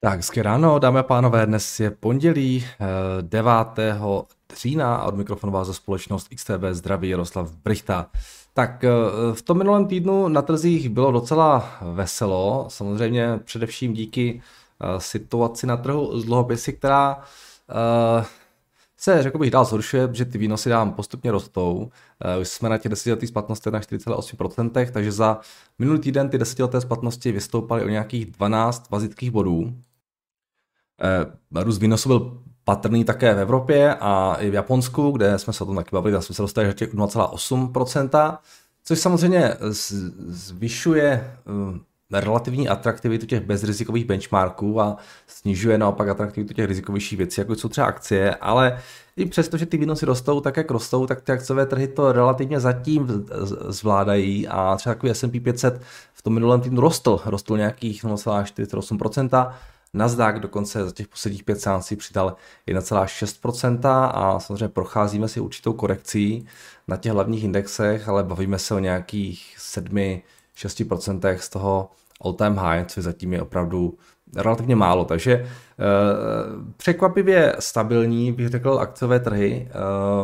Tak, hezké ráno, dámy a pánové, dnes je pondělí 9. Eh, října a od mikrofonu vás za společnost XTB zdraví Jaroslav Brichta. Tak eh, v tom minulém týdnu na trzích bylo docela veselo, samozřejmě především díky eh, situaci na trhu z dluhopisy, která se, řekl bych, dál zhoršuje, že ty výnosy nám postupně rostou. Už jsme na těch desetiletých splatnostech na 4,8%, takže za minulý týden ty desetileté splatnosti vystoupaly o nějakých 12 bazických bodů. Uh, růst výnosu byl patrný také v Evropě a i v Japonsku, kde jsme se o tom taky bavili, tam jsme se dostali na těch 0,8%, což samozřejmě zvyšuje uh, relativní atraktivitu těch bezrizikových benchmarků a snižuje naopak atraktivitu těch rizikovějších věcí, jako jsou třeba akcie, ale i přesto, že ty výnosy rostou tak, jak rostou, tak ty akciové trhy to relativně zatím zvládají a třeba takový S&P 500 v tom minulém týdnu rostl, rostl nějakých 0,48%, Nasdaq dokonce za těch posledních pět sáncí přidal 1,6% a samozřejmě procházíme si určitou korekcí na těch hlavních indexech, ale bavíme se o nějakých 7 6% z toho all-time high, což zatím je opravdu relativně málo. Takže e, překvapivě stabilní, bych řekl, akciové trhy. E,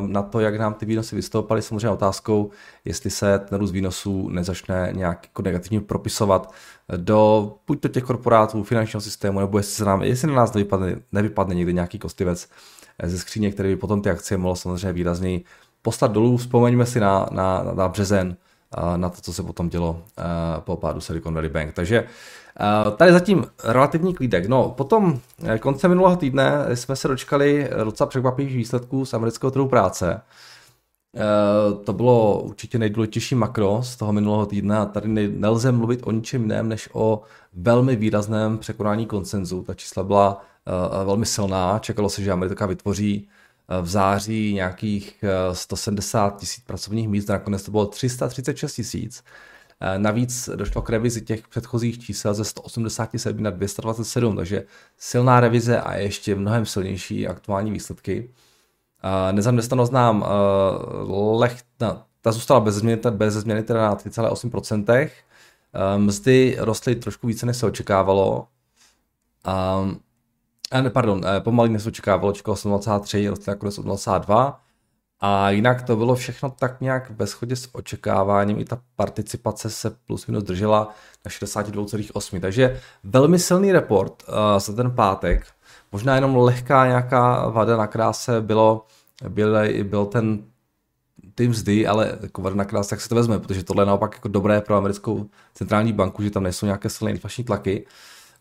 na to, jak nám ty výnosy vystoupaly, samozřejmě otázkou, jestli se ten růst výnosů nezačne nějak jako negativně propisovat do buď do těch korporátů, finančního systému, nebo jestli, se nám, jestli na nás nevypadne, nevypadne někdy nějaký kostivec ze skříně, který by potom ty akcie mohlo samozřejmě výrazněji poslat dolů. Vzpomeňme si na, na, na březen, na to, co se potom dělo po pádu Silicon Valley Bank. Takže tady zatím relativní klídek. No, potom e, konce minulého týdne jsme se dočkali docela překvapivých výsledků z amerického trhu práce. To bylo určitě nejdůležitější makro z toho minulého týdne a tady nelze mluvit o ničem jiném, než o velmi výrazném překonání koncenzu. Ta čísla byla velmi silná, čekalo se, že Amerika vytvoří v září nějakých 170 eh, tisíc pracovních míst, nakonec to bylo 336 tisíc. Eh, navíc došlo k revizi těch předchozích čísel ze 187 na 227, takže silná revize a ještě mnohem silnější aktuální výsledky. Eh, nezaměstnanost nám leh, ta zůstala bez změny, bez změny teda na 3,8%. Mzdy rostly trošku více, než se očekávalo. A ne, pardon, eh, pomalý očekával, očekával jsem 0,3, roste nakonec 0,2. A jinak to bylo všechno tak nějak ve shodě s očekáváním, i ta participace se plus minus držela na 62,8. Takže velmi silný report uh, za ten pátek. Možná jenom lehká nějaká vada na kráse bylo, byl, byl ten ty mzdy, ale jako vada na kráse, jak se to vezme, protože tohle je naopak jako dobré pro americkou centrální banku, že tam nejsou nějaké silné inflační tlaky.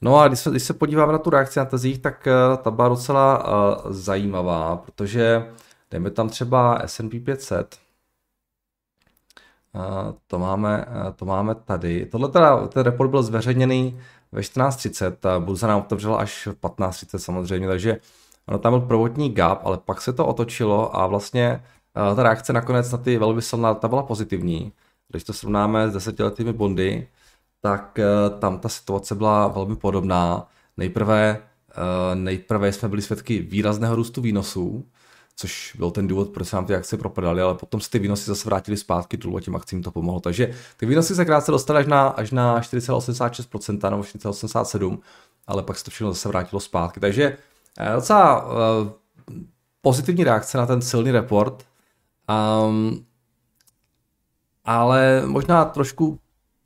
No a když se, když se podíváme na tu reakci na tezích, tak uh, ta byla docela uh, zajímavá, protože dejme tam třeba S&P 500, uh, to, máme, uh, to máme tady. Tohle teda, ten report byl zveřejněný ve 14.30, burza nám otevřela až v 15.30 samozřejmě, takže ono tam byl prvotní gap, ale pak se to otočilo a vlastně uh, ta reakce nakonec na ty velmi silná, ta byla pozitivní. Když to srovnáme s desetiletými bondy, tak eh, tam ta situace byla velmi podobná. Nejprve, eh, nejprve jsme byli svědky výrazného růstu výnosů, což byl ten důvod, proč se nám ty akcie propadaly, ale potom se ty výnosy zase vrátily zpátky dolů a těm akcím to pomohlo. Takže ty výnosy se krátce dostaly až na, až na 4,86% nebo 4,87%, ale pak se to všechno zase vrátilo zpátky. Takže eh, docela uh, pozitivní reakce na ten silný report, um, ale možná trošku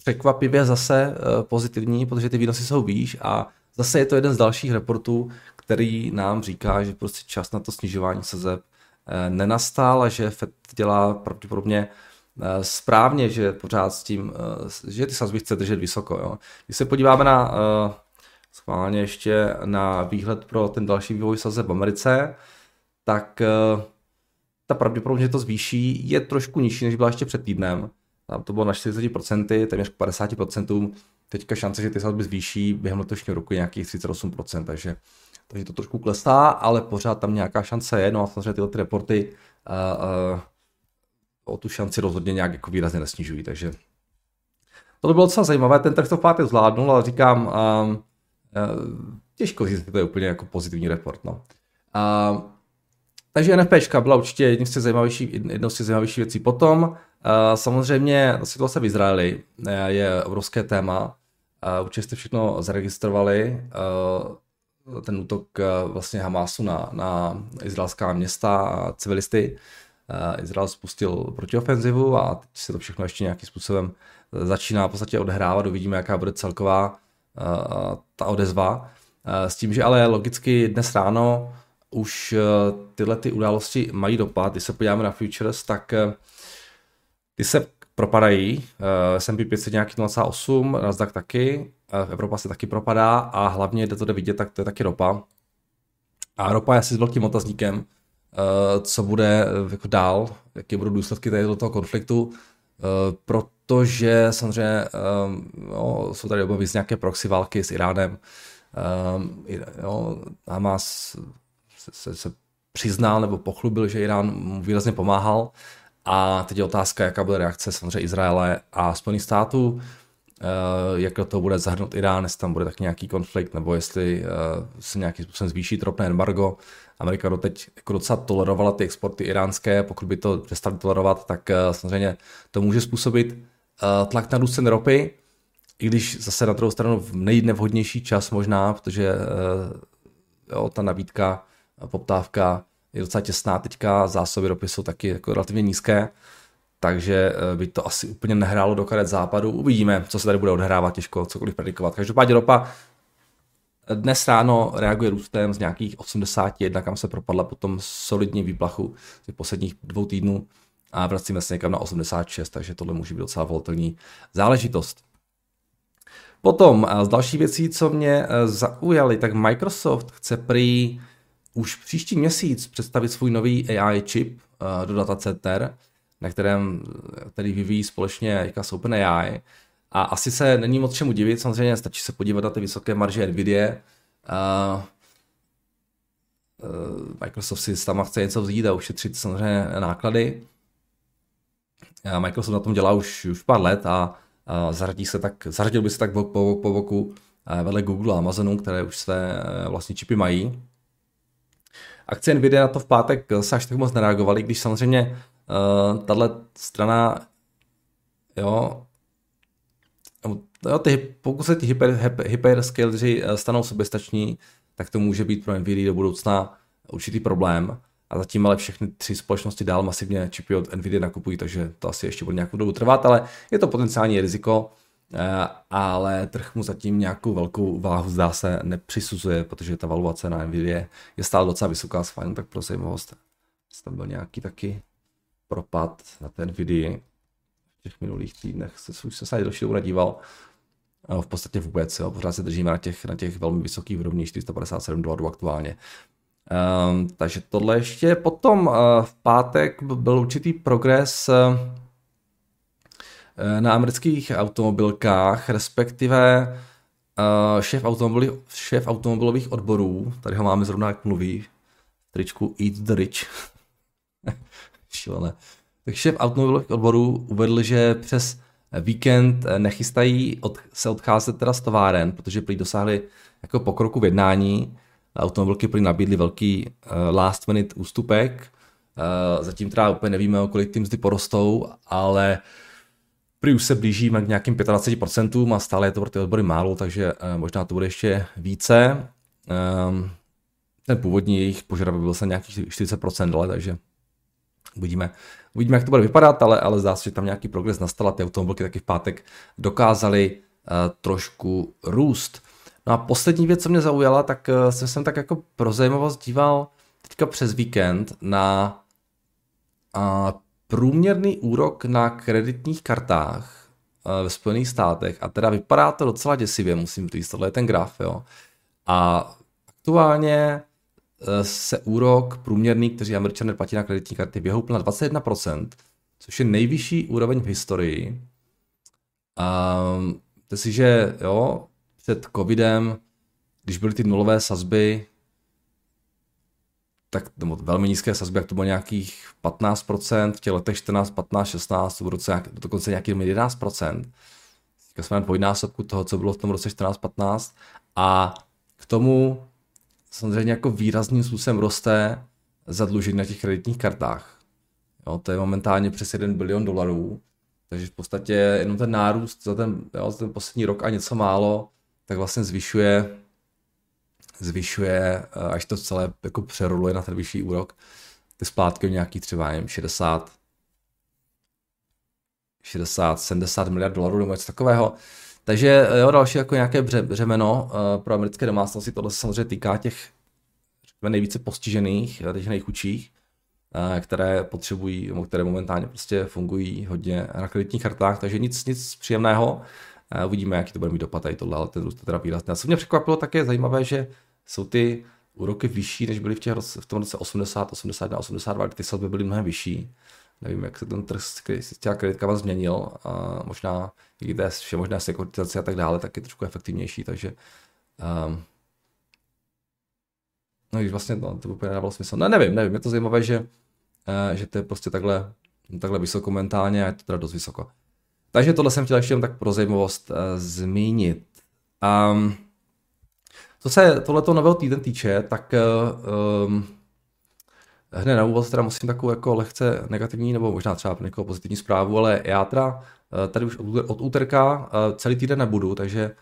překvapivě zase eh, pozitivní, protože ty výnosy jsou výš a zase je to jeden z dalších reportů, který nám říká, že prostě čas na to snižování sazeb eh, nenastal a že FED dělá pravděpodobně eh, správně, že pořád s tím, že ty sazby chce držet vysoko. Jo. Když se podíváme na schválně ještě na výhled pro ten další vývoj sazeb v Americe, tak ta pravděpodobně to zvýší je trošku nižší, než byla ještě před týdnem. Tam to bylo na 40%, téměř k 50%. Teďka šance, že ty sazby zvýší během letošního roku nějakých 38%, takže, takže to trošku klesá, ale pořád tam nějaká šance je. No a samozřejmě tyhle ty reporty uh, uh, o tu šanci rozhodně nějak jako výrazně nesnižují, takže to by bylo docela zajímavé. Ten trh to v pátek zvládnul, ale říkám, uh, uh, těžko říct, že to je úplně jako pozitivní report. No. Uh, takže NFPčka byla určitě jednou z těch zajímavějších, jednou z těch zajímavějších věcí. Potom Samozřejmě situace v Izraeli eh, je obrovské téma. Určitě jste všechno zaregistrovali. ten útok vlastně Hamásu na, na izraelská města a civilisty. Izrael spustil protiofenzivu a teď se to všechno ještě nějakým způsobem začíná v podstatě odehrávat. Uvidíme, jaká bude celková ta odezva. S tím, že ale logicky dnes ráno už tyhle ty události mají dopad. Když se podíváme na futures, tak ty se propadají. S&P 500 nějaký 0,8, Nasdaq taky, Evropa se taky propadá a hlavně, kde to jde vidět, tak to je taky ropa. A ropa je asi s velkým otazníkem, co bude jako dál, jaké budou důsledky tady toho konfliktu, protože samozřejmě no, jsou tady obavy z nějaké proxy války s Iránem. Jo, Hamas se, se, se přiznal nebo pochlubil, že Irán mu výrazně pomáhal. A teď je otázka, jaká bude reakce samozřejmě Izraele a Spojených států, eh, jak do toho bude zahrnout Irán, jestli tam bude tak nějaký konflikt, nebo jestli eh, se nějakým způsobem zvýší tropné embargo. Amerika doteď jako docela tolerovala ty exporty iránské, pokud by to přestali tolerovat, tak eh, samozřejmě to může způsobit tlak na růst cen ropy, i když zase na druhou stranu v nejnevhodnější čas možná, protože jo, ta nabídka, poptávka je docela těsná teďka, zásoby ropy jsou taky jako relativně nízké, takže eh, by to asi úplně nehrálo do karet západu. Uvidíme, co se tady bude odhrávat, těžko cokoliv predikovat. Každopádně ropa dnes ráno reaguje růstem z nějakých 81, kam se propadla potom solidní výplachu z posledních dvou týdnů a vracíme se někam na 86, takže tohle může být docela volatilní záležitost. Potom eh, z další věcí, co mě eh, zaujaly, tak Microsoft chce prý už příští měsíc představit svůj nový AI čip uh, do datacenter, na kterém, který vyvíjí společně jako OpenAI. A asi se není moc čemu divit, samozřejmě stačí se podívat na ty vysoké marže NVIDIA. Uh, Microsoft si tam chce něco vzít a ušetřit samozřejmě náklady. Microsoft na tom dělá už, už pár let a zařadí se tak, zařadil by se tak po, po, po boku vedle Google a Amazonu, které už své vlastní čipy mají. Akcie Nvidia na to v pátek se až tak moc nereagovaly, když samozřejmě uh, tahle strana, jo, jo ty, pokud se ty hyper, hyper, hyperscaleři eh, stanou soběstační, tak to může být pro Nvidia do budoucna určitý problém. A zatím ale všechny tři společnosti dál masivně čipy od Nvidia nakupují, takže to asi ještě bude nějakou dobu trvat, ale je to potenciální riziko. Eh, ale trh mu zatím nějakou velkou váhu zdá se nepřisuzuje, protože ta valuace na Nvidia je stále docela vysoká s fajn, tak pro zajímavost. Tam byl nějaký taky propad na ten Nvidia v těch minulých týdnech, se, už se se další dobu nedíval. V podstatě vůbec, jo. pořád se držíme na těch, na těch velmi vysokých úrovních 457 dolarů aktuálně. Um, takže tohle ještě potom uh, v pátek byl určitý progres uh, Eh, na amerických automobilkách, respektive uh, šéf, automobilových, šéf automobilových odborů, tady ho máme zrovna jak mluví, tričku Eat the Rich, šílené, tak šéf automobilových odborů uvedl, že přes víkend nechystají od, se odcházet teda z továren, protože prý dosáhli jako pokroku v jednání, automobilky prý nabídly velký uh, last minute ústupek, uh, zatím teda úplně nevíme, o kolik ty mzdy porostou, ale uh, Prý už se blížíme k nějakým 25% a stále je to pro ty odbory málo, takže uh, možná to bude ještě více. Um, ten původní jejich požadavek byl se nějakých 40%, ale takže uvidíme, uvidíme, jak to bude vypadat, ale, ale zdá se, že tam nějaký progres nastal a ty automobilky taky v pátek dokázaly uh, trošku růst. No a poslední věc, co mě zaujala, tak uh, jsem se tak jako pro zajímavost díval teďka přes víkend na průměrný úrok na kreditních kartách eh, ve Spojených státech a teda vypadá to docela děsivě, musím říct, tohle je ten graf, jo. A aktuálně eh, se úrok průměrný, kteří američané platí na kreditní karty, vyhoupl na 21%, což je nejvyšší úroveň v historii. A to si, že jo, před covidem, když byly ty nulové sazby, tak nebo velmi nízké sazby, jak to bylo nějakých 15%, v těch letech 14, 15, 16, v roce nějak, dokonce nějakých 11%. Teďka jsme na dvojnásobku toho, co bylo v tom roce 14, 15 a k tomu samozřejmě jako výrazným způsobem roste zadlužení na těch kreditních kartách. Jo, to je momentálně přes 1 bilion dolarů, takže v podstatě jenom ten nárůst za ten, jo, za ten poslední rok a něco málo, tak vlastně zvyšuje zvyšuje, až to celé jako přeroluje na ten vyšší úrok, ty splátky o nějaký třeba nevím, 60, 60, 70 miliard dolarů nebo něco takového. Takže jo, další jako nějaké břemeno uh, pro americké domácnosti, tohle se samozřejmě týká těch nejvíce postižených, těch nejchudších, které potřebují, které momentálně prostě fungují hodně na kreditních kartách, takže nic, nic příjemného. Uvidíme, jaký to bude mít dopad tady tohle, ale ten růst je teda výrazný. A co mě překvapilo, také zajímavé, že jsou ty úroky vyšší, než byly v, těch, v tom roce 80, 81, 82, kdy ty sazby byly mnohem vyšší. Nevím, jak se ten trh s těma kreditkama změnil a možná i té vše možné sekuritizace a tak dále, tak je trošku efektivnější, takže um, no když vlastně no, to úplně nedávalo smysl. Ne, nevím, nevím, je to zajímavé, že, uh, že to je prostě takhle, takhle vysoko mentálně a je to teda dost vysoko. Takže tohle jsem chtěl ještě jen tak pro zajímavost uh, zmínit. Um, co se tohleto nového týden týče, tak um, hned na úvod teda musím takovou jako lehce negativní, nebo možná třeba někoho pozitivní zprávu, ale já teda eh, tady už od úterka eh, celý týden nebudu, takže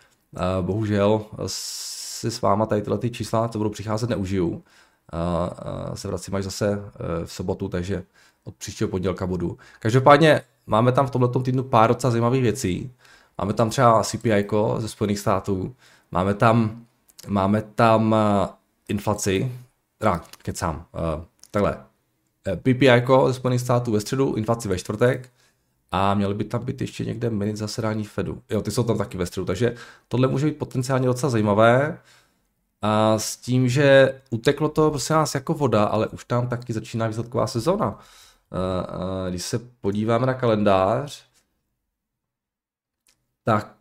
bohužel si s váma tady tyhle ty čísla, co budou přicházet, neužiju. Se vracím až zase v sobotu, takže od příštího pondělka budu. Každopádně máme tam v tomto týdnu pár docela zajímavých věcí. Máme tam třeba CPI ze Spojených států, máme tam, máme tam inflaci, teda kecám, takhle, eh, PPI ze Spojených států ve středu, inflaci ve čtvrtek a měly by tam být ještě někde minit zasedání Fedu. Jo, ty jsou tam taky ve středu, takže tohle může být potenciálně docela zajímavé. A s tím, že uteklo to prostě nás jako voda, ale už tam taky začíná výsledková sezóna. Eh, eh, když se podíváme na kalendář, tak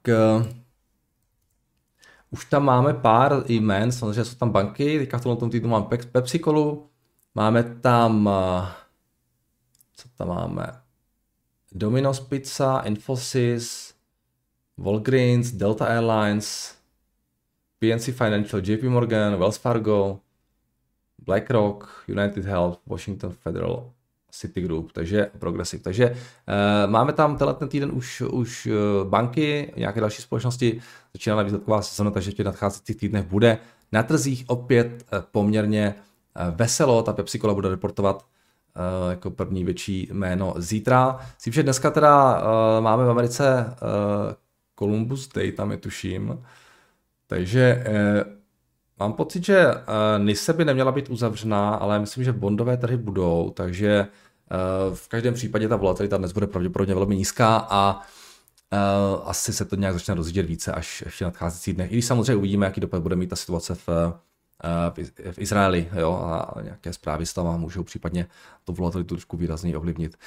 už tam máme pár jmén, samozřejmě jsou tam banky, teďka v tomto týdnu mám Pepsi Colu, Máme tam, eh, co tam máme? Domino's Pizza, Infosys, Walgreens, Delta Airlines, PNC Financial, JP Morgan, Wells Fargo, BlackRock, United Health, Washington Federal Citigroup, takže Progressive. Takže uh, máme tam tenhle ten týden už, už uh, banky, nějaké další společnosti, začíná výsledková sezóna, takže v těch nadcházejících týdnech bude na trzích opět uh, poměrně Eh, veselo, ta Pepsi Cola bude reportovat jako první větší jméno zítra. Myslím, že dneska teda máme v Americe Columbus Day, tam je tuším. Takže mám pocit, že NISE by neměla být uzavřená, ale myslím, že bondové trhy budou, takže v každém případě ta volatilita dnes bude pravděpodobně velmi nízká a Uh, asi se to nějak začne rozjíždět více až v nadcházejících dnech. I když samozřejmě uvidíme, jaký dopad bude mít ta situace v, v Izraeli jo, a nějaké zprávy stava můžou případně to volatilitu trošku výrazně ovlivnit.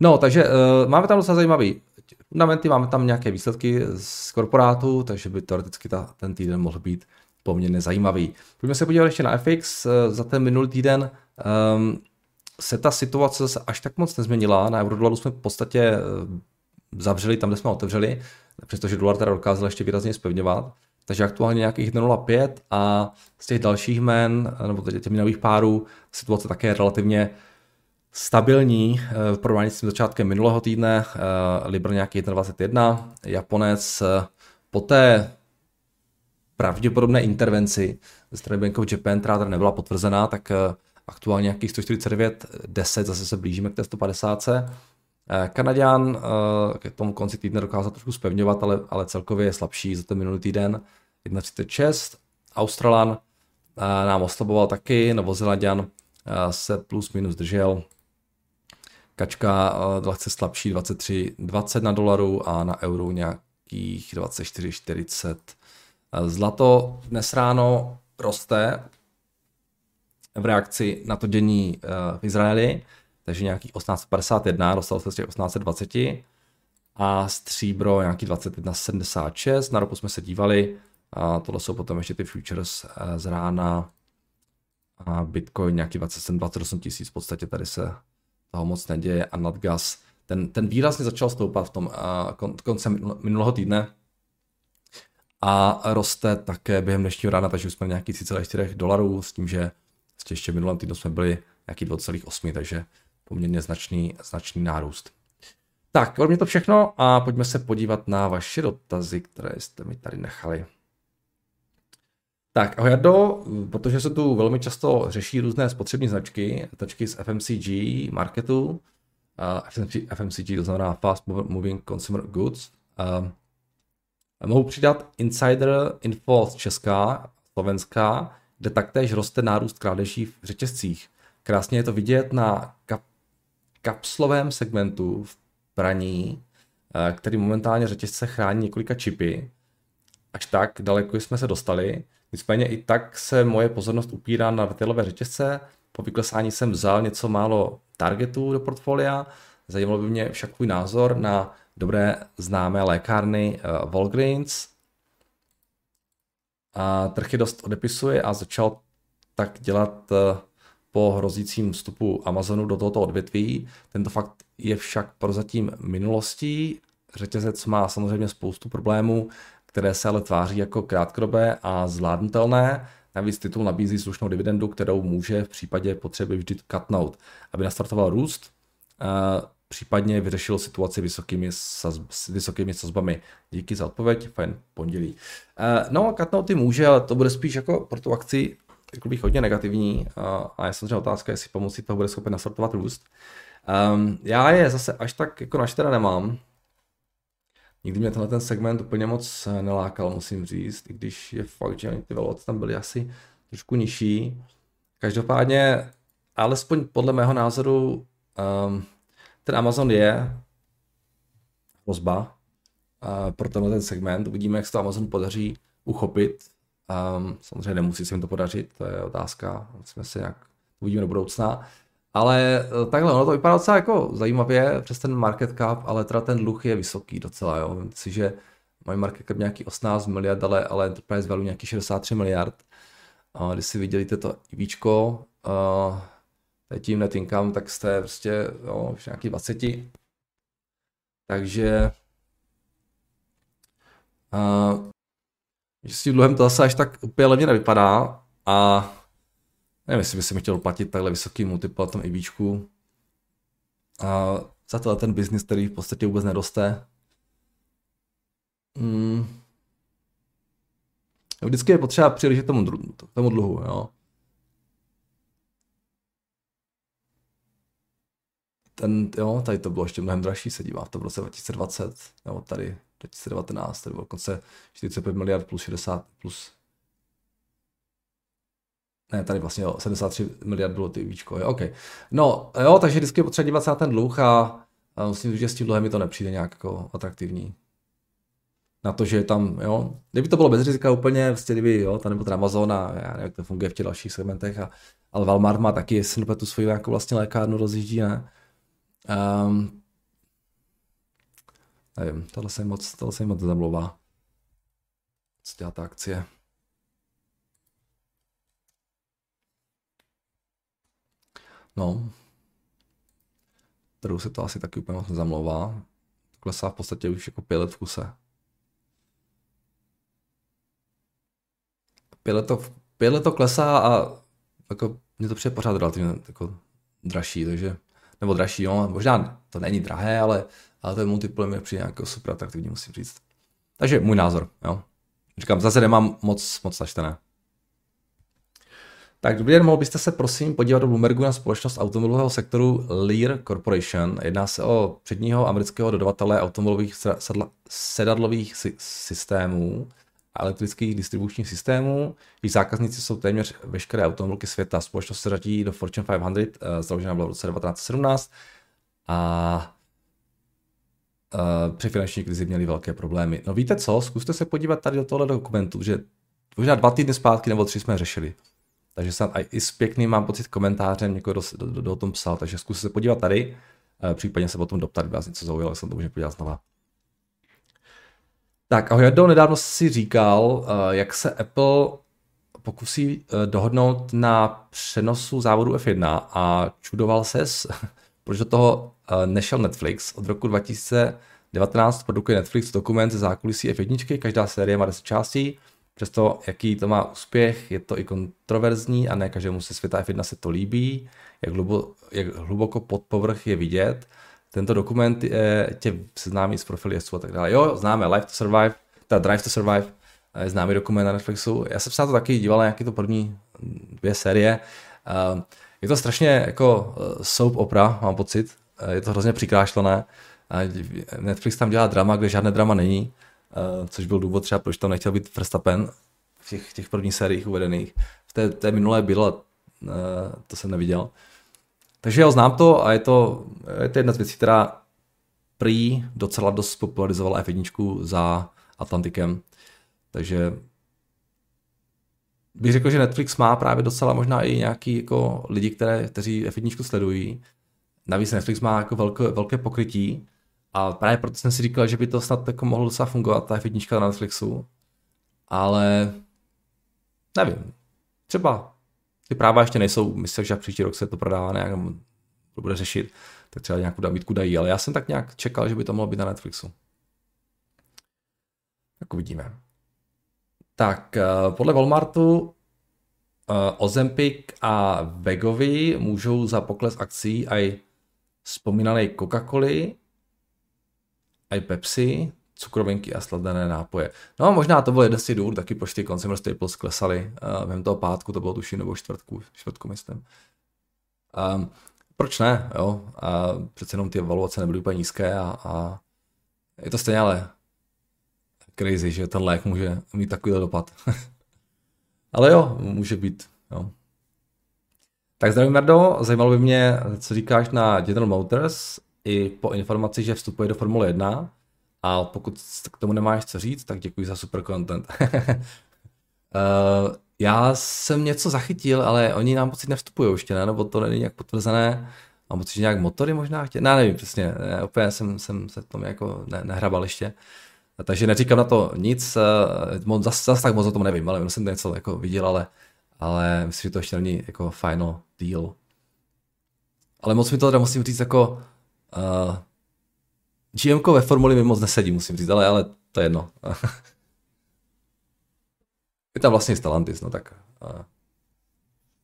No, takže uh, máme tam docela zajímavý fundamenty, máme tam nějaké výsledky z korporátu, takže by teoreticky ta, ten týden mohl být poměrně zajímavý. Pojďme se podívat ještě na FX. Za ten minulý týden um, se ta situace se až tak moc nezměnila. Na eurodolaru jsme v podstatě uh, zavřeli tam, kde jsme otevřeli, přestože dolar teda dokázal ještě výrazně spevňovat takže aktuálně nějakých 1,05 a z těch dalších jmen, nebo těch měnových párů, situace také je relativně stabilní eh, v porovnání s tím začátkem minulého týdne, eh, Libra nějaký 1,21, Japonec eh, po té pravděpodobné intervenci ze strany Bank of Japan, která tady nebyla potvrzená, tak aktuálně nějakých 149, 10, zase se blížíme k té 150. Kanaďan k tomu konci týdne dokázal trošku spevňovat, ale, ale celkově je slabší za ten minulý týden. 1,36. Australan nám oslaboval taky, Novozelandian se plus minus držel. Kačka lehce slabší 23, 20 na dolaru a na euro nějakých 24,40. Zlato dnes ráno roste v reakci na to dění v Izraeli. Takže nějaký 1851, dostal se z těch 1820 a stříbro nějaký 2176, na ropu jsme se dívali, a tohle jsou potom ještě ty futures eh, z rána. A Bitcoin nějaký 27, 28 tisíc, v podstatě tady se toho moc neděje. A nadgas, ten, ten výrazně začal stoupat v tom uh, kon, koncem minulého týdne. A roste také během dnešního rána, takže už jsme nějaký 3,4 dolarů s tím, že ještě minulém týdnu jsme byli nějaký 2,8, takže poměrně značný, značný nárůst. Tak, od mě to všechno a pojďme se podívat na vaše dotazy, které jste mi tady nechali. Tak, ahoj Jardo, protože se tu velmi často řeší různé spotřební značky, značky z FMCG marketu, FMCG, FMCG to znamená Fast Moving Consumer Goods, mohu přidat Insider Info z Česka, Slovenska, kde taktéž roste nárůst krádeží v řetězcích. Krásně je to vidět na kap- kapslovém segmentu v praní, uh, který momentálně řetězce chrání několika čipy. Až tak daleko jsme se dostali. Nicméně i tak se moje pozornost upírá na retailové řetězce. Po vyklesání jsem vzal něco málo targetů do portfolia. Zajímalo by mě však tvůj názor na dobré známé lékárny uh, Walgreens. A trh je dost odepisuje a začal tak dělat uh, po hrozícím vstupu Amazonu do tohoto odvětví. Tento fakt je však prozatím minulostí. Řetězec má samozřejmě spoustu problémů, které se ale tváří jako krátkodobé a zvládnutelné. Navíc titul nabízí slušnou dividendu, kterou může v případě potřeby vždy katnout, aby nastartoval růst, případně vyřešil situaci vysokými, saz, s vysokými sazbami. Díky za odpověď, fajn pondělí. No, katnout může, ale to bude spíš jako pro tu akci jako bych hodně negativní a je samozřejmě otázka, jestli pomocí toho bude schopen nastartovat růst. Um, já je zase až tak jako naštěra nemám, Nikdy mě tenhle ten segment úplně moc nelákal, musím říct, i když je fakt, že ty veloce tam byly asi trošku nižší. Každopádně, alespoň podle mého názoru, um, ten Amazon je hrozba uh, pro tenhle ten segment. Uvidíme, jak se to Amazon podaří uchopit. Samozřejmě nemusí se jim to podařit, to je otázka, musíme se nějak uvidíme do budoucna. Ale eh, takhle, ono to vypadá docela jako zajímavě přes ten market cap, ale teda ten dluh je vysoký docela, jo. Vím si, že mají market cap nějaký 18 miliard, ale, ale enterprise value nějaký 63 miliard. Když si viděli to IVčko, uh, tím net income, tak jste prostě jo, už nějaký 20. Takže uh, s tím dluhem to zase až tak úplně levně nevypadá a nevím, jestli by si mi chtěl platit takhle vysoký multiple na tom IBčku. A za to ten biznis, který v podstatě vůbec neroste. Hmm. Vždycky je potřeba přihlížet tomu, tomu dluhu, jo. Ten, jo, tady to bylo ještě mnohem dražší, se dívá to v roce 2020, nebo tady 2019, tady bylo dokonce 45 miliard plus 60, plus ne, tady vlastně jo, 73 miliard bylo ty víčko, jo, OK. No, jo, takže vždycky je potřeba dívat se na ten dluh a, a musím říct, že s tím dluhem mi to nepřijde nějak jako atraktivní. Na to, že tam, jo, kdyby to bylo bez rizika úplně, vlastně kdyby, jo, tam nebo ten Amazon a já nevím, jak to funguje v těch dalších segmentech, a, ale Walmart má taky, jestli tu svoji jako vlastně lékárnu rozjíždí, ne? Um, nevím, tohle se moc, tohle se moc zamlouvá. Co dělá ta akcie? No, kterou se to asi taky úplně moc nezamlouvá. Klesá v podstatě už jako pět let v kuse. Pět let to, pět let to klesá a jako mně to přijde pořád relativně jako dražší, takže, nebo dražší, jo, možná to není drahé, ale, ale ten multiple mi přijde jako super atraktivní, musím říct. Takže můj názor, jo. Říkám, zase nemám moc, moc načtené. Tak dobrý den, mohl byste se prosím podívat do Bloombergu na společnost automobilového sektoru Lear Corporation. Jedná se o předního amerického dodavatele automobilových sedadlových systémů a elektrických distribučních systémů. Jejich zákazníci jsou téměř veškeré automobilky světa. Společnost se řadí do Fortune 500, eh, založena byla v roce 1917 a uh, při finanční krizi měli velké problémy. No víte co, zkuste se podívat tady do tohle dokumentu, že možná dva týdny zpátky nebo tři jsme řešili. Takže jsem i s pěkným, mám pocit, komentářem někdo do, do, do, do tom psal, takže zkus se podívat tady, eh, případně se potom doptat, kdyby vás něco zaujalo, jsem to můžu podívat znova. Tak ahoj, Jardo, nedávno si říkal, eh, jak se Apple pokusí eh, dohodnout na přenosu závodu F1 a čudoval ses, proč do toho nešel Netflix. Od roku 2019 produkuje Netflix dokument ze zákulisí F1, každá série má 10 částí, Přesto, jaký to má úspěch, je to i kontroverzní a ne každému se světa F1 se to líbí, jak, hlubo, jak hluboko pod povrch je vidět. Tento dokument je, tě seznámí s profily jezdců a tak dále. Jo, známe Life to Survive, ta Drive to Survive, je známý dokument na Netflixu. Já jsem se na to taky díval na nějaké to první dvě série. Je to strašně jako soap opera, mám pocit. Je to hrozně přikrášlené. Netflix tam dělá drama, kde žádné drama není, což byl důvod třeba, proč tam nechtěl být Verstappen v těch, těch prvních sériích uvedených. V té, té minulé bylo, to jsem neviděl. Takže já znám to a je to, je to jedna z věcí, která prý docela dost popularizovala F1 za Atlantikem. Takže bych řekl, že Netflix má právě docela možná i nějaký jako lidi, které, kteří F1 sledují. Navíc Netflix má jako velké, velké pokrytí a právě proto jsem si říkal, že by to snad jako mohlo docela fungovat, ta F1 na Netflixu. Ale nevím. Třeba ty práva ještě nejsou, myslím, že příští rok se to prodává nějak, to bude řešit, tak třeba nějakou nabídku dají, ale já jsem tak nějak čekal, že by to mohlo být na Netflixu. Tak uvidíme. Tak eh, podle Walmartu eh, Ozempic a Vegovi můžou za pokles akcí i vzpomínané Coca-Coly, i Pepsi, cukrovinky a sladené nápoje. No možná to byl jeden z těch důvodů, taky proč ty consumer staples klesaly uh, během toho pátku, to bylo tuším, nebo čtvrtku, čtvrtku myslím. Um, proč ne, jo? A přece jenom ty evaluace nebyly úplně nízké a, a je to stejně ale crazy, že ten lék může mít takový dopad. ale jo, může být, jo. Tak zdravím, Merdo, zajímalo by mě, co říkáš na General Motors i po informaci, že vstupuje do Formule 1 a pokud k tomu nemáš co říct, tak děkuji za super content. uh, já jsem něco zachytil, ale oni nám pocit nevstupují ještě, ne? nebo to není nějak potvrzené. Mám pocit, že nějak motory možná chtějí, ne, nevím přesně, ne, úplně jsem, jsem se tomu jako ne, nehrabal ještě. Takže neříkám na to nic, uh, zase zas tak moc o tom nevím, ale jsem něco jako viděl, ale, ale myslím, že to ještě není jako final deal. Ale moc mi to teda musím říct jako uh, GM ve formuli mi moc nesedí, musím říct, ale, ale to je jedno. je tam vlastně Stellantis, no tak uh,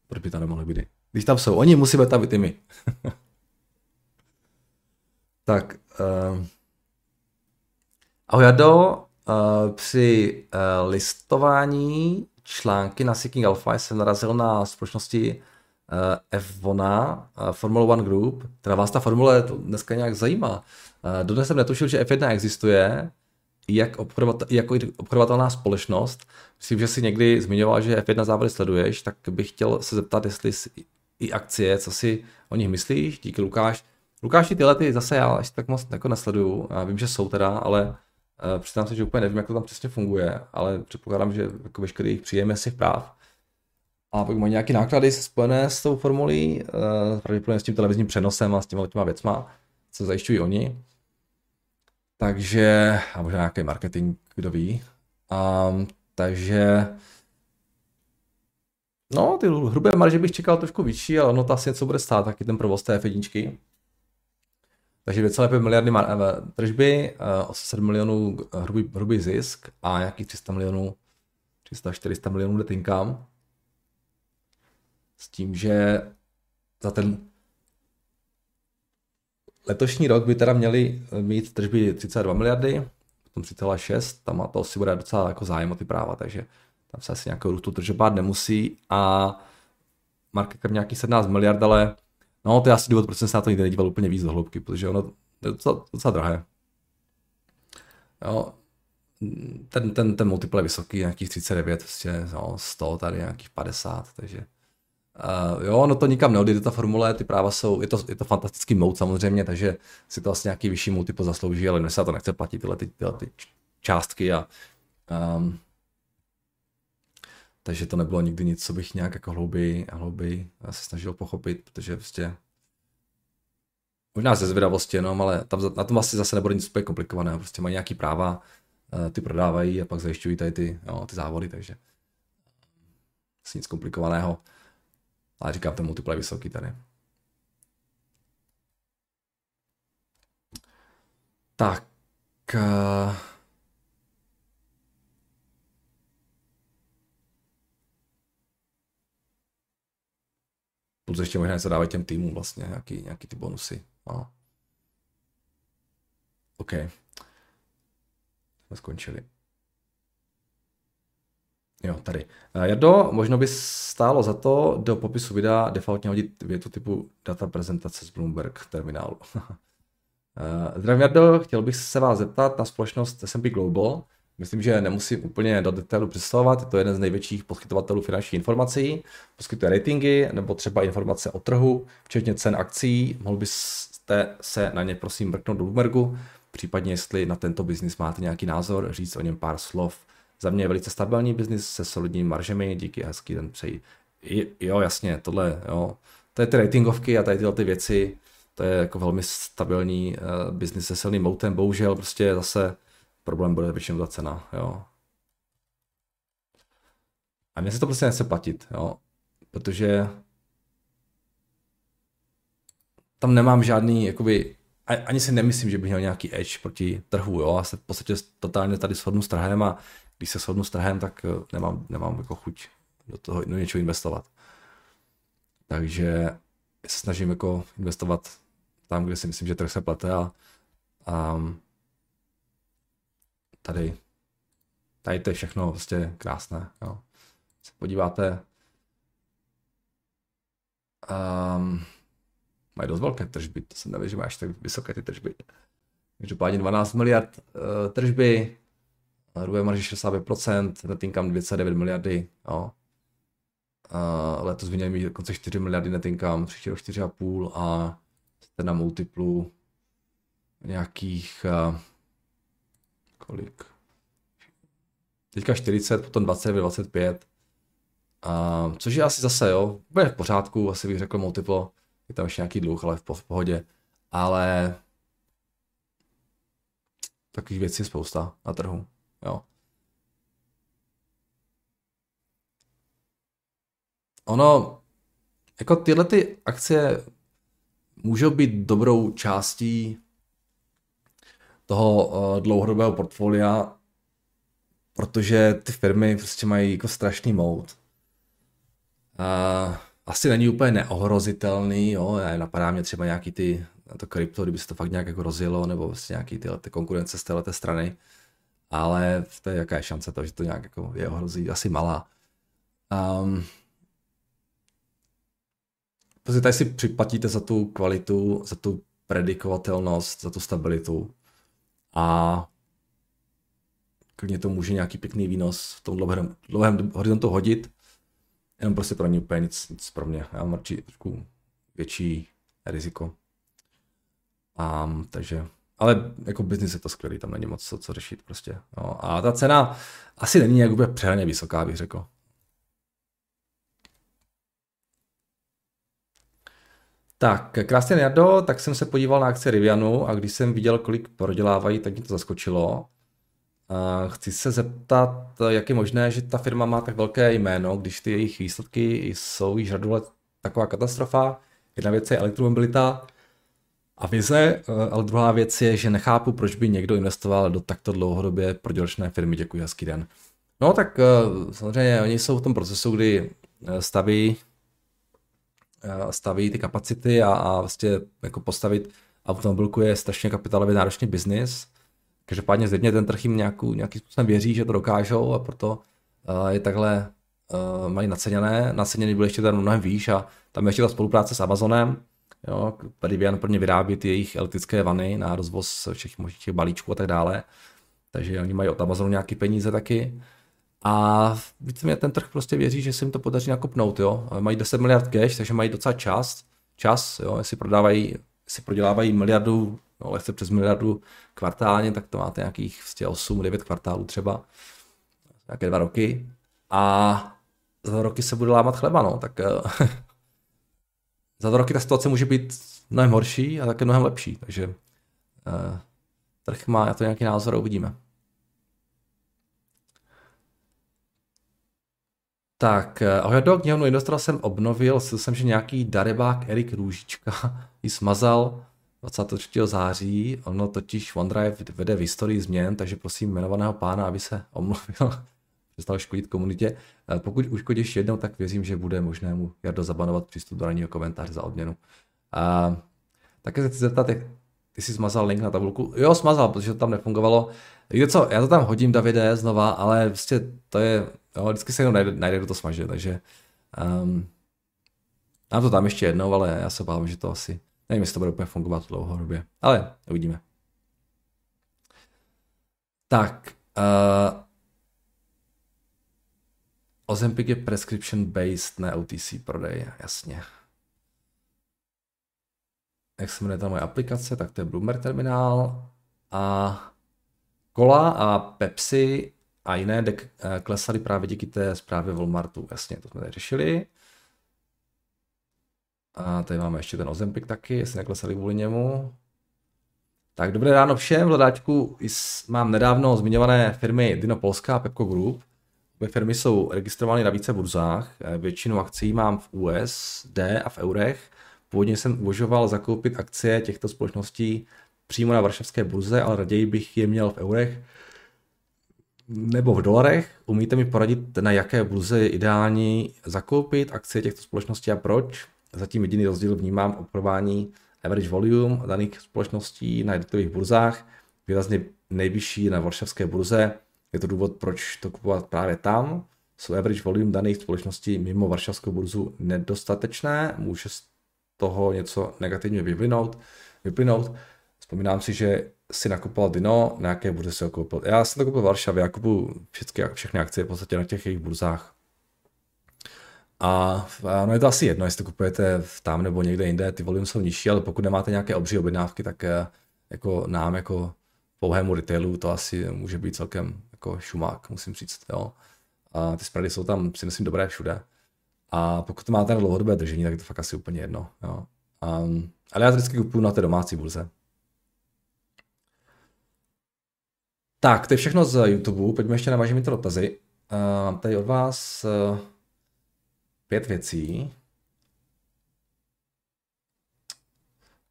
proč by tam nemohli být? Když tam jsou oni, musíme tam být i my. tak, uh, ahoj Jado, uh, při uh, listování články na Seeking Alpha jsem narazil na společnosti F1, uh, Formula One Group, která vás ta formule dneska nějak zajímá. Uh, dodnes jsem netušil, že F1 existuje, jak obchodovat, jako obchodovatelná společnost. Myslím, že si někdy zmiňoval, že F1 závody sleduješ, tak bych chtěl se zeptat, jestli i akcie, co si o nich myslíš, díky Lukáš. Lukáši, tyhle ty zase já až tak moc jako nesleduju, já vím, že jsou teda, ale přiznám se, že úplně nevím, jak to tam přesně funguje, ale předpokládám, že jako veškerý příjem je si práv. A pak mají nějaké náklady spojené s tou formulí, uh, pravděpodobně s tím televizním přenosem a s těma těma věcma, co zajišťují oni. Takže, a možná nějaký marketing, kdo ví. Um, takže No, ty hrubé marže bych čekal trošku vyšší, ale ono to asi něco bude stát, taky ten provoz té F1. Takže 2,5 miliardy mar- tržby, 800 milionů hrubý, hrubý zisk a nějakých 300 milionů, 300-400 milionů net income. S tím, že za ten letošní rok by teda měli mít tržby 32 miliardy, potom 3,6, tam to asi bude docela jako zájem o ty práva, takže tam se asi nějakou růstu tržebát nemusí a market cap nějaký 17 miliard, ale no to je asi důvod, proč jsem se na to nikdy nedíval úplně víc do hloubky, protože ono je docela, docela drahé. Jo, ten, ten, ten multiple je vysoký, nějakých 39, prostě, no, 100, tady nějakých 50, takže Uh, jo, no to nikam neodjde, ta formule, ty práva jsou, je to, je to fantastický mode samozřejmě, takže si to asi nějaký vyšší multiple zaslouží, ale dnes se to nechce platit tyhle, ty, tyhle ty částky a um, takže to nebylo nikdy nic, co bych nějak jako hlouběji a hlouběji se snažil pochopit, protože prostě možná ze zvědavosti jenom, ale tam, na tom asi zase nebude nic úplně komplikovaného, prostě mají nějaký práva, eh, ty prodávají a pak zajišťují tady ty, jo, ty závody, takže asi nic komplikovaného. Ale říkám, ten multiple je vysoký tady. Tak. Uh... Plus ještě možná se dávají těm týmům vlastně nějaký, nějaký ty bonusy. No. OK. Jsme skončili. Jo, tady. Eh, Jardo, možno by stálo za to do popisu videa defaultně hodit větu typu data prezentace z Bloomberg terminálu. Eh, zdravím Jardo, chtěl bych se vás zeptat na společnost S&P Global. Myslím, že nemusím úplně do detailu představovat, je to jeden z největších poskytovatelů finančních informací, poskytuje ratingy nebo třeba informace o trhu, včetně cen akcí. Mohl byste se na ně prosím mrknout do Bloombergu, případně jestli na tento biznis máte nějaký názor, říct o něm pár slov. Za mě je velice stabilní biznis se solidními maržemi, díky hezký ten přeji. Jo, jasně, tohle, jo. To je ty ratingovky a tady tyhle ty věci, to je jako velmi stabilní uh, biznis se silným moutem, bohužel prostě zase problém bude většinou ta cena, jo. A mně se to prostě nechce platit, jo, protože tam nemám žádný, jakoby, ani si nemyslím, že bych měl nějaký edge proti trhu, jo, já se v podstatě totálně tady shodnu s trhem a když se shodnu s trhem, tak eh, nemám, nemám jako chuť do toho do něčeho investovat. Takže se snažím jako investovat tam, kde si myslím, že trh se plete a, a tady, tady to je všechno prostě krásné. Jo. Se podíváte, um, mají dost velké tržby, to jsem nevěděl, že máš tak vysoké ty tržby. Každopádně 12 miliard uh, tržby, hrubé marže 65%, net income 2,9 miliardy, jo. Uh, letos by měli mít dokonce 4 miliardy net income, příští rok 4,5 a jste na multiplu nějakých uh, kolik? Teďka 40, potom 20, 25. Uh, což je asi zase, jo, bude v pořádku, asi bych řekl multiplo. Je tam ještě nějaký dluh, ale v, v pohodě. Ale takových věcí je spousta na trhu. Jo. Ono, jako tyhle ty akcie můžou být dobrou částí toho uh, dlouhodobého portfolia, protože ty firmy prostě mají jako strašný mout. Uh, asi není úplně neohrozitelný, jo, napadá mě třeba nějaký ty, to krypto, kdyby se to fakt nějak jako rozjelo, nebo vlastně nějaký tyhle ty konkurence z této strany, ale to je jaká je šance to, že to nějak jako je ohrozí, asi malá. Um, Prostě tady si připlatíte za tu kvalitu, za tu predikovatelnost, za tu stabilitu a klidně to může nějaký pěkný výnos v tom dlouhém, dlouhém horizontu hodit, jenom prostě pro ní úplně nic, nic pro mě. Já mám radši trošku větší riziko. Um, takže, ale jako biznis je to skvělý, tam není moc co, co řešit prostě. No, a ta cena asi není nějak úplně přehraně vysoká, bych řekl. Tak, krásně Jardo, tak jsem se podíval na akci Rivianu a když jsem viděl, kolik prodělávají, tak mě to zaskočilo. Chci se zeptat, jak je možné, že ta firma má tak velké jméno, když ty jejich výsledky jsou již řadu let taková katastrofa. Jedna věc je elektromobilita a vize, ale druhá věc je, že nechápu, proč by někdo investoval do takto dlouhodobě prodělečné firmy. Děkuji, hezký den. No tak eh, samozřejmě oni jsou v tom procesu, kdy eh, staví Eh, staví ty kapacity a, a vlastně jako postavit automobilku je strašně kapitálově náročný biznis. Každopádně zřejmě ten trh jim nějakou, nějakým způsobem věří, že to dokážou a proto je takhle mají naceněné. Naceněný byl ještě ten mnohem výš a tam je ještě ta spolupráce s Amazonem. Jo, Rivian pro ně vyrábí ty jejich elektrické vany na rozvoz všech možných balíčků a tak dále. Takže oni mají od Amazonu nějaké peníze taky. A víceméně ten trh prostě věří, že se jim to podaří nakopnout, jo. Mají 10 miliard cash, takže mají docela čas, čas, jo, jestli prodávají, jestli prodělávají miliardu, no, lehce přes miliardu kvartálně, tak to máte nějakých 8, 9 kvartálů třeba, nějaké dva roky. A za roky se bude lámat chleba, no, tak eh, za dva roky ta situace může být mnohem horší a také mnohem lepší, takže uh, trh má na to nějaký názor a uvidíme. Tak, eh, ahoj do knihovnu investora jsem obnovil, slyšel jsem, že nějaký darebák Erik Růžička ji smazal 23. září, ono totiž OneDrive vede v historii změn, takže prosím jmenovaného pána, aby se omluvil, přestal škodit komunitě. Eh, pokud uškodíš jednou, tak věřím, že bude možné mu Jardo zabanovat přístup do ranního komentáře za odměnu. A, také se chci zeptat, jak ty jsi smazal link na tabulku. Jo, smazal, protože to tam nefungovalo. Víte co, já to tam hodím, Davide, znova, ale prostě to je jo, vždycky se jenom najde, najde kdo to smaže, takže um, nám to tam ještě jednou, ale já se bávám, že to asi, nevím, jestli to bude úplně fungovat dlouhodobě, ale uvidíme. Tak, uh, Ozempic je prescription based, ne OTC prodej, jasně. Jak se jmenuje ta moje aplikace, tak to je Bloomberg terminál. A kola a Pepsi a jiné dek eh, klesaly právě díky té zprávě Walmartu. Jasně, to jsme tady řešili. A tady máme ještě ten Ozempic taky, jestli neklesaly kvůli němu. Tak dobré ráno všem, v mám nedávno zmiňované firmy Dino Polska a Pepco Group. Obě firmy jsou registrovány na více burzách, eh, většinu akcí mám v USD a v eurech. Původně jsem uvažoval zakoupit akcie těchto společností přímo na varšavské burze, ale raději bych je měl v eurech nebo v dolarech. Umíte mi poradit, na jaké burze je ideální zakoupit akcie těchto společností a proč? Zatím jediný rozdíl vnímám obchodování average volume daných společností na jednotlivých burzách, výrazně nejvyšší na varšavské burze. Je to důvod, proč to kupovat právě tam. Jsou average volume daných společností mimo varšavskou burzu nedostatečné, může z toho něco negativně vyvinout, vyplynout. Vzpomínám si, že si nakupoval Dino, na jaké burze si ho koupil. Já jsem to koupil v Varšavě, já kupuju všechny, všechny akcie v podstatě na těch jejich burzách. A no je to asi jedno, jestli to kupujete tam nebo někde jinde, ty volumy jsou nižší, ale pokud nemáte nějaké obří objednávky, tak eh, jako nám, jako pouhému retailu, to asi může být celkem jako šumák, musím říct. Jo. A ty spready jsou tam, si myslím, dobré všude. A pokud to máte na dlouhodobé držení, tak je to fakt asi úplně jedno. Jo. Um, ale já vždycky kupuju na té domácí burze. Tak, to je všechno z YouTube. Pojďme ještě na vaše to dotazy. Uh, mám tady od vás uh, pět věcí.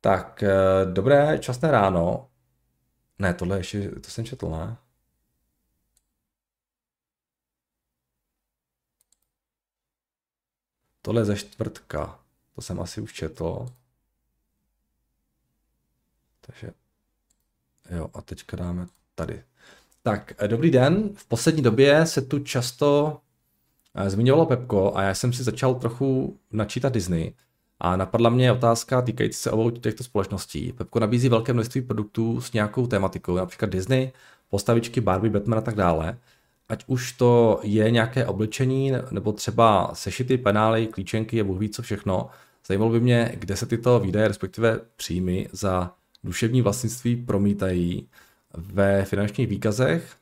Tak, uh, dobré, časné ráno. Ne, tohle ještě, to jsem četl, ne? Tohle je ze čtvrtka. To jsem asi už četl. Takže jo, a teďka dáme tady. Tak, eh, dobrý den. V poslední době se tu často eh, zmiňovalo Pepko a já jsem si začal trochu načítat Disney a napadla mě otázka týkající se obou těchto společností. Pepko nabízí velké množství produktů s nějakou tematikou, například Disney, postavičky Barbie, Batman a tak dále. Ať už to je nějaké oblečení, nebo třeba sešity, penály, klíčenky, je Bůh ví co všechno. Zajímalo by mě, kde se tyto výdaje, respektive příjmy za duševní vlastnictví promítají ve finančních výkazech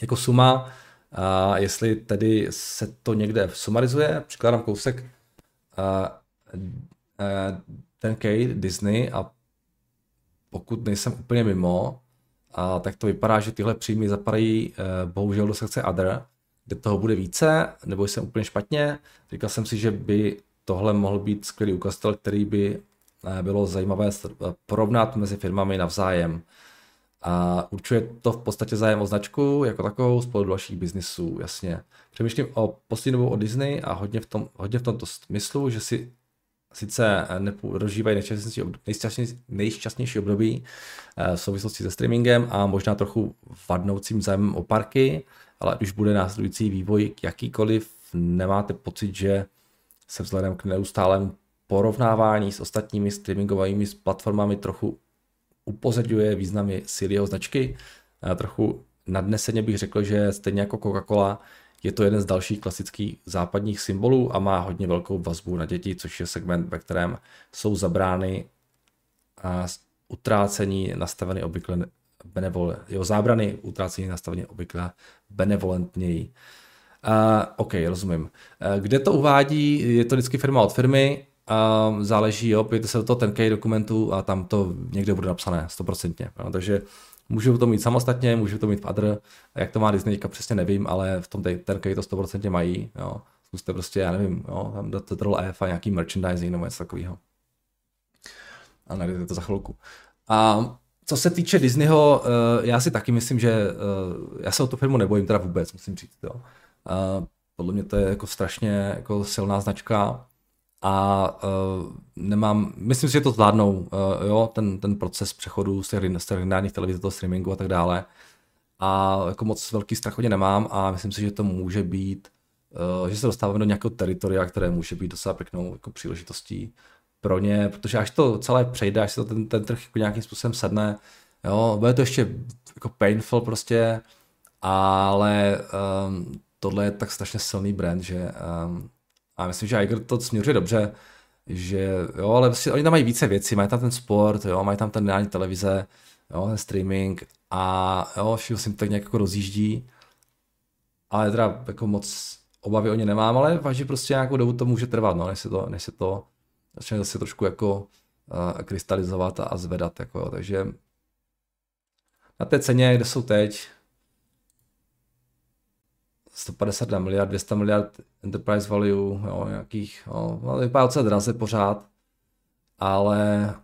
jako suma, a jestli tedy se to někde sumarizuje, přikládám kousek ten K Disney a pokud nejsem úplně mimo, a tak to vypadá, že tyhle příjmy zapadají e, bohužel do sekce Other, kde toho bude více, nebo jsem úplně špatně. Říkal jsem si, že by tohle mohl být skvělý ukazatel, který by e, bylo zajímavé porovnat mezi firmami navzájem. A určuje to v podstatě zájem o značku jako takovou spolu dalších biznisů, jasně. Přemýšlím o poslední dobou o Disney a hodně v, tom, hodně v tomto smyslu, že si sice prožívají nejšťastnější, nejšťastnější, nejšťastnější období eh, v souvislosti se streamingem a možná trochu vadnoucím zájemem o parky, ale už bude následující vývoj jakýkoliv, nemáte pocit, že se vzhledem k neustálému porovnávání s ostatními streamingovými platformami trochu upozadňuje významy síly jeho značky. A trochu nadneseně bych řekl, že stejně jako Coca-Cola je to jeden z dalších klasických západních symbolů a má hodně velkou vazbu na děti, což je segment, ve kterém jsou zabrány a utrácení nastaveny obvykle benevol, jeho zábrany utrácení nastaveny obvykle benevolentněji. Uh, OK, rozumím. Uh, kde to uvádí, je to vždycky firma od firmy, a záleží, jo, pojďte se do toho 10K dokumentu a tam to někde bude napsané, stoprocentně. Takže můžu to mít samostatně, můžu to mít v Other, jak to má Disney, přesně nevím, ale v tom 10K to stoprocentně mají, jo. Zkuste prostě, já nevím, jo, tam do Ctrl F a nějaký merchandising nebo něco takového. A najdete to za chvilku. A co se týče Disneyho, eh, já si taky myslím, že eh, já se o tu firmu nebojím teda vůbec, musím říct. Jo. Podle mě to je jako strašně jako silná značka a uh, nemám, myslím si, že to zvládnou, uh, jo, ten, ten proces přechodu z těch lineárních televizí do streamingu a tak dále. a jako moc velký strach o ně nemám a myslím si, že to může být, uh, že se dostáváme do nějakého teritoria, které může být docela pěknou jako příležitostí pro ně, protože až to celé přejde, až se to ten, ten trh jako nějakým způsobem sedne, jo, bude to ještě jako painful prostě, ale um, tohle je tak strašně silný brand, že um, a myslím, že Iger to směřuje dobře, že jo, ale prostě oni tam mají více věcí, mají tam ten sport, jo, mají tam ten reální televize, jo, ten streaming a jo, všechno si tak nějak jako rozjíždí, ale teda jako moc obavy o ně nemám, ale vážně prostě nějakou dobu to může trvat, no, než se to, než se to začne zase trošku jako uh, krystalizovat a, a zvedat, jako, jo, takže na té ceně, kde jsou teď, 150 miliard, 200 miliard enterprise value, jo, nějakých, jo, no, vypadá docela draze pořád, ale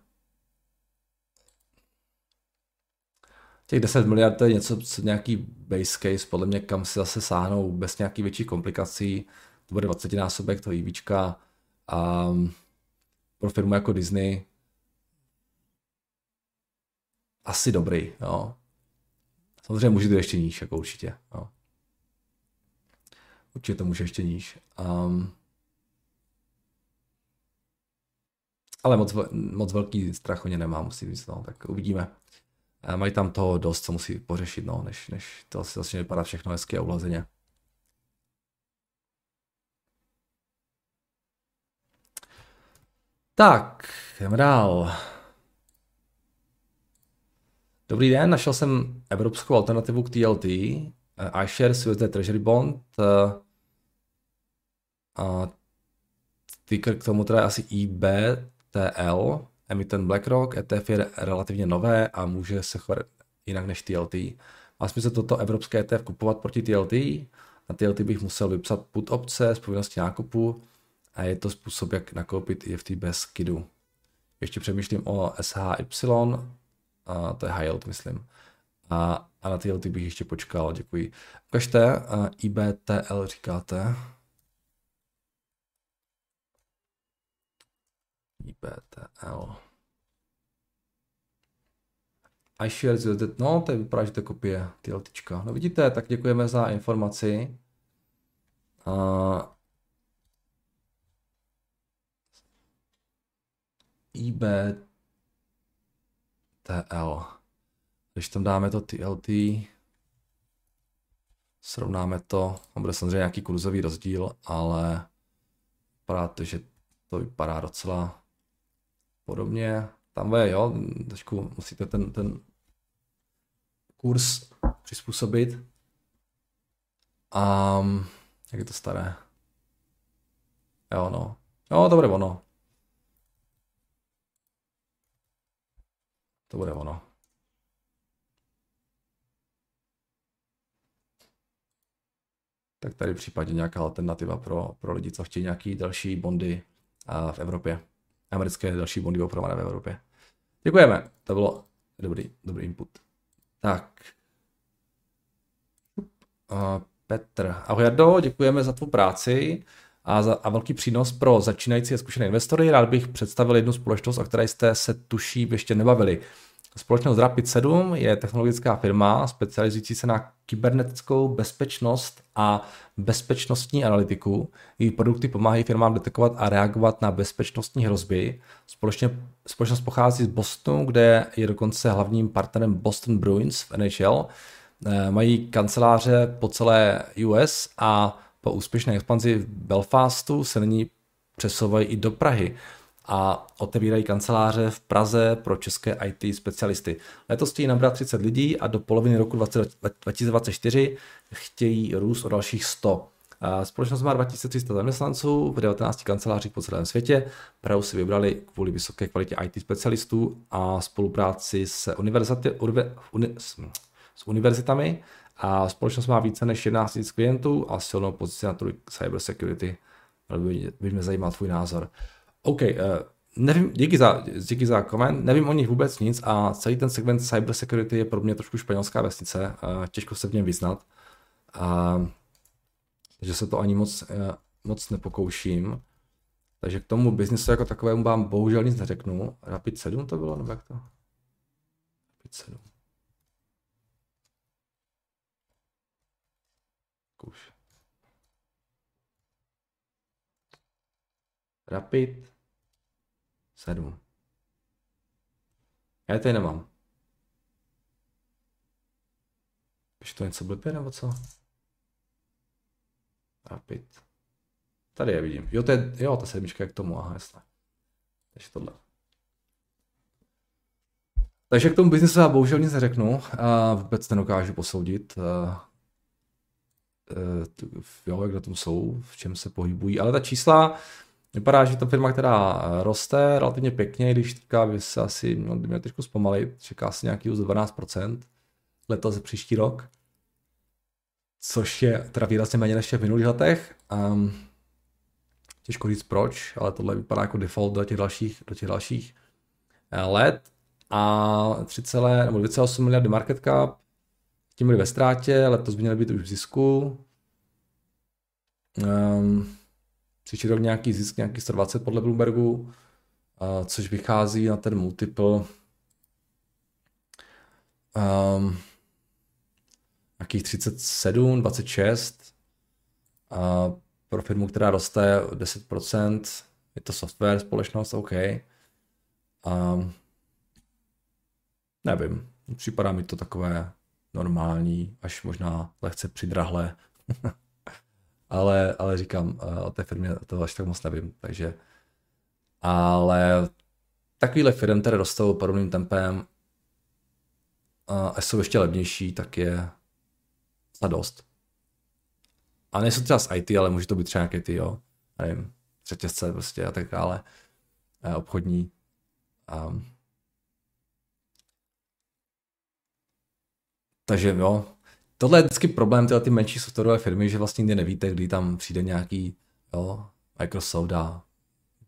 těch 10 miliard to je něco, co nějaký base case, podle mě, kam si zase sáhnou bez nějakých větších komplikací, to bude 20 násobek toho EVčka a pro firmu jako Disney asi dobrý, jo. Samozřejmě může to ještě níž, jako určitě, jo. Určitě to může ještě níž. Um, ale moc, moc velký strach o ně nemám, musím říct, no, tak uvidíme. A mají tam toho dost, co musí pořešit, no, než, než to asi začne vypadat všechno hezky a ulazeně. Tak, jdeme dál. Dobrý den, našel jsem evropskou alternativu k TLT, iShares USD Treasury Bond, a ticker k tomu teda je asi IBTL, emitent BlackRock, ETF je relativně nové a může se chovat jinak než TLT. Má smysl toto evropské ETF kupovat proti TLT? Na TLT bych musel vypsat put opce s povinností nákupu a je to způsob, jak nakoupit EFT bez KIDu. Ještě přemýšlím o SHY, a to je high yield, myslím. A, a na TLT bych ještě počkal, děkuji. Ukažte, IBTL říkáte. IPTL. iShares USD, no to vypadá, že to kopie TLTčka. No vidíte, tak děkujeme za informaci. Uh, IBTL. Když tam dáme to TLT, srovnáme to, tam bude samozřejmě nějaký kurzový rozdíl, ale vypadá to, že to vypadá docela podobně. Tam je, jo, trošku musíte ten, ten kurz přizpůsobit. A um, jak je to staré? Jo, no. Jo, to bude ono. To bude ono. Tak tady případně nějaká alternativa pro, pro lidi, co chtějí nějaký další bondy v Evropě americké další bondy opravované v Evropě. Děkujeme, to bylo dobrý, dobrý input. Tak. Petr. Ahoj Jardo, děkujeme za tvou práci a, za, a velký přínos pro začínající a zkušené investory. Rád bych představil jednu společnost, o které jste se tuší ještě nebavili. Společnost Rapid7 je technologická firma specializující se na kybernetickou bezpečnost a bezpečnostní analytiku. Její produkty pomáhají firmám detekovat a reagovat na bezpečnostní hrozby. Společně, společnost pochází z Bostonu, kde je dokonce hlavním partnerem Boston Bruins v NHL. Eh, mají kanceláře po celé US a po úspěšné expanzi v Belfastu se nyní přesouvají i do Prahy a otevírají kanceláře v Praze pro české IT specialisty. Letos chtějí nabrat 30 lidí a do poloviny roku 2024 chtějí růst o dalších 100. Společnost má 2300 zaměstnanců v 19 kancelářích po celém světě. Prahu si vybrali kvůli vysoké kvalitě IT specialistů a spolupráci s, univerzity, uni, s univerzitami. A společnost má více než 11 000 klientů a silnou pozici na trhu cyber security. By, by mě zajímal tvůj názor. OK, uh, nevím, díky za, díky za koment, nevím o nich vůbec nic a celý ten segment cybersecurity je pro mě trošku španělská vesnice, uh, těžko se v něm vyznat, uh, takže se to ani moc, uh, moc nepokouším. Takže k tomu biznisu jako takovému vám bohužel nic neřeknu. Rapid 7 to bylo, nebo jak to? Rapid 7. Zkuš. Rapid 7. Já je tady nemám. Když to něco blbě nebo co? Rapid. Tady je vidím. Jo, to je, jo, ta sedmička je k tomu, aha, jasně. Takže tohle. Takže k tomu biznesu já bohužel nic neřeknu a vůbec nedokážu posoudit, a, uh, jo, jak na tom jsou, v čem se pohybují, ale ta čísla, vypadá, že to firma, která roste relativně pěkně, když teďka by se asi by měl trošku zpomalit, čeká se nějaký už 12% letos příští rok, což je teda výrazně méně než v minulých letech. Um, těžko říct proč, ale tohle vypadá jako default do těch dalších, do těch dalších eh, let. A 3, nebo 2,8 miliardy market cap, tím byli ve ztrátě, letos by měly být už v zisku. Um, příští rok nějaký zisk, nějaký 120 podle Bloombergu, což vychází na ten multiple um, nějakých 37, 26. Uh, pro firmu, která roste 10%, je to software společnost, OK. Um, nevím, připadá mi to takové normální, až možná lehce přidrahlé. ale, ale říkám, eh, o té firmě to až tak moc nevím, takže ale takovýhle firm, které rostou podobným tempem a jsou ještě levnější, tak je za dost. A nejsou třeba z IT, ale může to být třeba nějaké ty, jo, nevím, řetězce prostě a tak dále, eh, obchodní. Um, takže jo, tohle je vždycky problém tyhle ty menší softwarové firmy, že vlastně nikdy nevíte, kdy tam přijde nějaký, jo, Microsoft a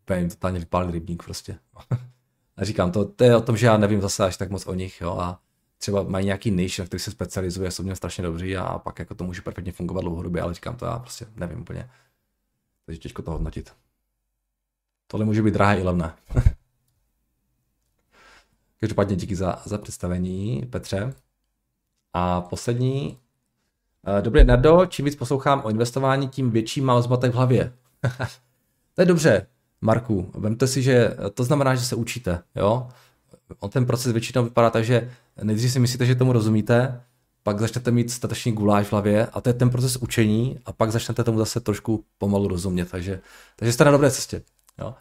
úplně jim totálně vypálí rybník prostě. a říkám, to, to je o tom, že já nevím zase až tak moc o nich, jo, a třeba mají nějaký niche, na který se specializuje, jsou mě strašně dobří a pak jako to může perfektně fungovat dlouhodobě, ale říkám to já prostě nevím úplně. Takže těžko to hodnotit. Tohle může být drahé i levné. Každopádně díky za, za představení, Petře. A poslední. Eh, dobrý, Nardo, čím víc poslouchám o investování, tím větší mám zmatek v hlavě. to je dobře, Marku. Vemte si, že to znamená, že se učíte, jo? On ten proces většinou vypadá tak, že nejdřív si myslíte, že tomu rozumíte, pak začnete mít statečný guláš v hlavě a to je ten proces učení a pak začnete tomu zase trošku pomalu rozumět, takže, takže jste na dobré cestě. Jo.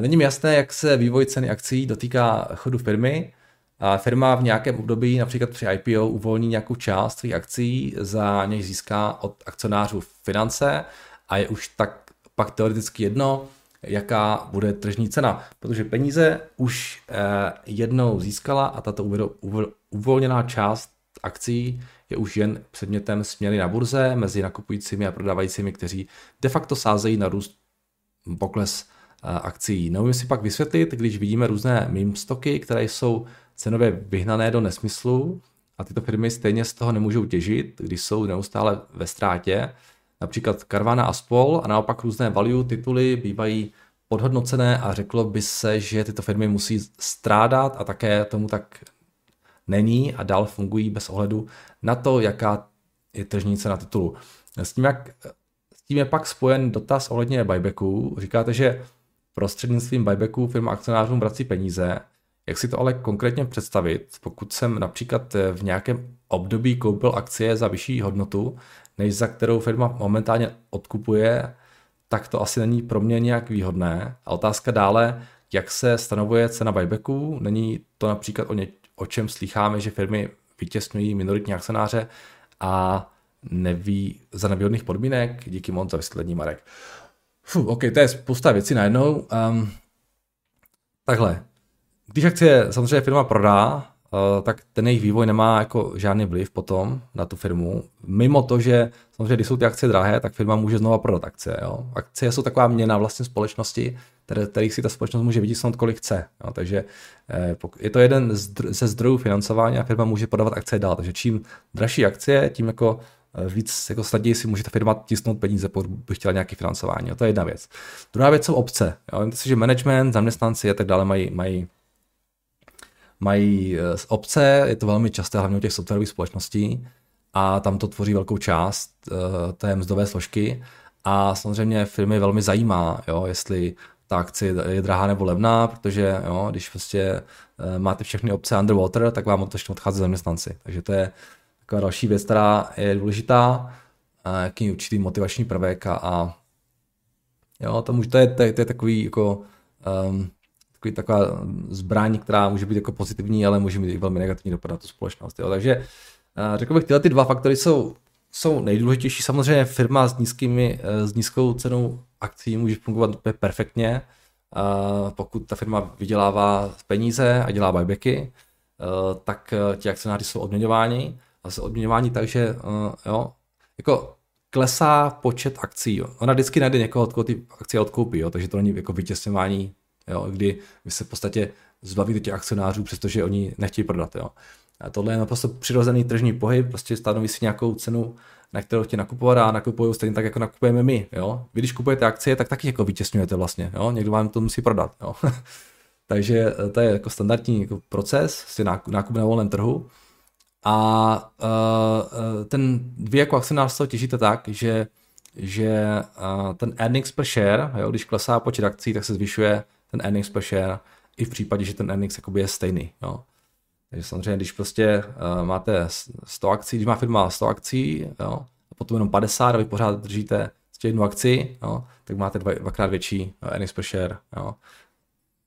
Není mi jasné, jak se vývoj ceny akcí dotýká chodu firmy. Firma v nějakém období, například při IPO, uvolní nějakou část svých akcí, za něj získá od akcionářů finance a je už tak pak teoreticky jedno, jaká bude tržní cena, protože peníze už eh, jednou získala a tato uvolněná část akcí je už jen předmětem směny na burze mezi nakupujícími a prodávajícími, kteří de facto sázejí na růst pokles eh, akcí. Neumím si pak vysvětlit, když vidíme různé meme stoky, které jsou cenově vyhnané do nesmyslu a tyto firmy stejně z toho nemůžou těžit, když jsou neustále ve ztrátě, například Carvana a spol a naopak různé value tituly bývají podhodnocené a řeklo by se, že tyto firmy musí strádat a také tomu tak není a dál fungují bez ohledu na to, jaká je tržní cena titulu. S tím, jak, s tím je pak spojen dotaz ohledně buybacku. Říkáte, že prostřednictvím buybacku firma akcionářům vrací peníze. Jak si to ale konkrétně představit, pokud jsem například v nějakém období koupil akcie za vyšší hodnotu, než za kterou firma momentálně odkupuje, tak to asi není pro mě nějak výhodné. A otázka dále, jak se stanovuje cena buybacku, není to například o, ně, o čem slycháme, že firmy vytěsňují minoritní akcionáře a neví za nevýhodných podmínek. Díky moc za vysvětlení, Marek. Fuh, OK, to je spousta věcí najednou. Um, takhle. Když akcie samozřejmě firma prodá, Eh, tak ten jejich vývoj nemá jako žádný vliv potom na tu firmu. Mimo to, že samozřejmě, když jsou ty akcie drahé, tak firma může znova prodat akcie. Jo? Akcie jsou taková měna vlastně společnosti, které, kterých si ta společnost může vytisnout, kolik chce. Jo? Takže eh, je to jeden ze zdrojů financování a firma může podávat akcie dál. Takže čím dražší akcie, tím jako eh, víc jako snadněji si může ta firma tisnout peníze, pokud by chtěla nějaké financování. Jo? To je jedna věc. Druhá věc jsou obce. Jo? si, že management, zaměstnanci a tak dále mají, mají mají z eh, obce, je to velmi časté, hlavně u těch softwarových společností, a tam to tvoří velkou část uh, té mzdové složky a samozřejmě firmy velmi zajímá, jo, jestli ta akce je drahá nebo levná, protože jo, když prostě uh, máte všechny obce underwater, tak vám to odchází zaměstnanci. Takže to je taková další věc, která je důležitá, jaký určitý motivační prvek a, a jo, to, může, to, je, to, je, to je takový jako um, takový taková zbraň, která může být jako pozitivní, ale může mít i velmi negativní dopad na tu společnost. Jo. Takže uh, řekl bych, tyhle ty dva faktory jsou, jsou nejdůležitější. Samozřejmě firma s, nízkými, uh, s nízkou cenou akcí může fungovat úplně perfektně, uh, pokud ta firma vydělává peníze a dělá buybacky, tak ti akcionáři jsou odměňováni a jsou odměňováni tak, že jo, jako klesá počet akcí. Jo. Ona vždycky najde někoho, koho ty akcie odkoupí, jo, takže to není jako vytěsňování jo, kdy vy se v podstatě zbavíte těch akcionářů, přestože oni nechtějí prodat. Jo. A tohle je naprosto přirozený tržní pohyb, prostě stanoví si nějakou cenu, na kterou chtějí nakupovat a nakupují stejně tak, jako nakupujeme my. Jo. Vy, když kupujete akcie, tak taky jako vytěsňujete vlastně. Jo. Někdo vám to musí prodat. Jo. Takže eh, to je jako standardní jako proces, prostě nákup na volném trhu. A uh, ten vy jako akcionář to těžíte tak, že, že uh, ten earnings per share, jo, když klesá počet akcí, tak se zvyšuje ten earnings per share, i v případě, že ten earnings je stejný. Jo. Takže samozřejmě, když prostě uh, máte 100 akcí, když má firma 100 akcí, jo, a potom jenom 50 a vy pořád držíte jednu akci, jo, tak máte dva, dvakrát větší earnings per share. Jo.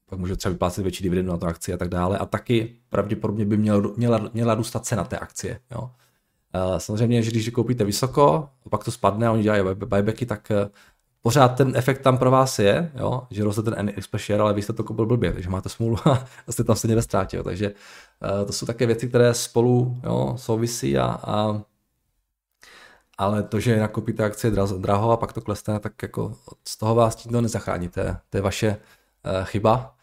Pak můžete třeba vyplácet větší dividendu na tu akci a tak dále. A taky pravděpodobně by měl, měla, měla růst cena té akcie. Jo. Uh, samozřejmě, že když koupíte vysoko, pak to spadne a oni dělají buybacky, tak pořád ten efekt tam pro vás je, jo, že roste ten NX per share, ale vy jste to koupil blbě, takže máte smůlu a jste tam stejně ve ztrátě. Jo. Takže uh, to jsou také věci, které spolu jo, souvisí a, a ale to, že nakoupíte akcie draho a pak to klesne, tak jako z toho vás to nezachrání, to je, to je vaše uh, chyba.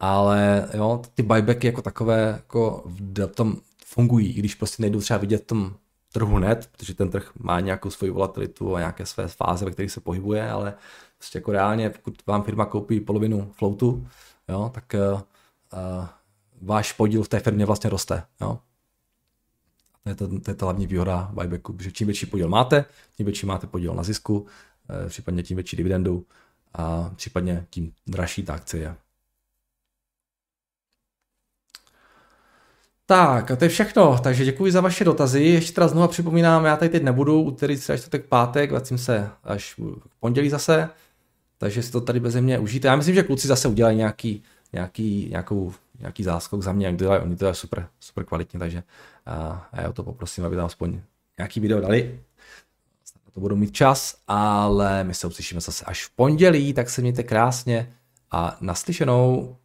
Ale jo, ty buybacky jako takové jako v tom fungují, i když prostě nejdou třeba vidět v tom trhu hned, protože ten trh má nějakou svoji volatilitu a nějaké své fáze, ve kterých se pohybuje, ale prostě jako reálně, pokud vám firma koupí polovinu floatu, jo, tak uh, váš podíl v té firmě vlastně roste. Jo. To je, to, to je ta hlavní výhoda buybacku, že čím větší podíl máte, tím větší máte podíl na zisku, uh, případně tím větší dividendu a případně tím dražší ta akcie je. Tak, a to je všechno, takže děkuji za vaše dotazy. Ještě teda znovu připomínám, já tady teď nebudu, úterý, středa, čtvrtek, pátek, vracím se až v pondělí zase, takže si to tady bez mě užijte. Já myslím, že kluci zase udělají nějaký, nějaký, nějakou, nějaký záskok za mě, jak dělají, oni to je super, super kvalitně, takže a já o to poprosím, aby tam aspoň nějaký video dali. Na to budu mít čas, ale my se uslyšíme zase až v pondělí, tak se mějte krásně a naslyšenou.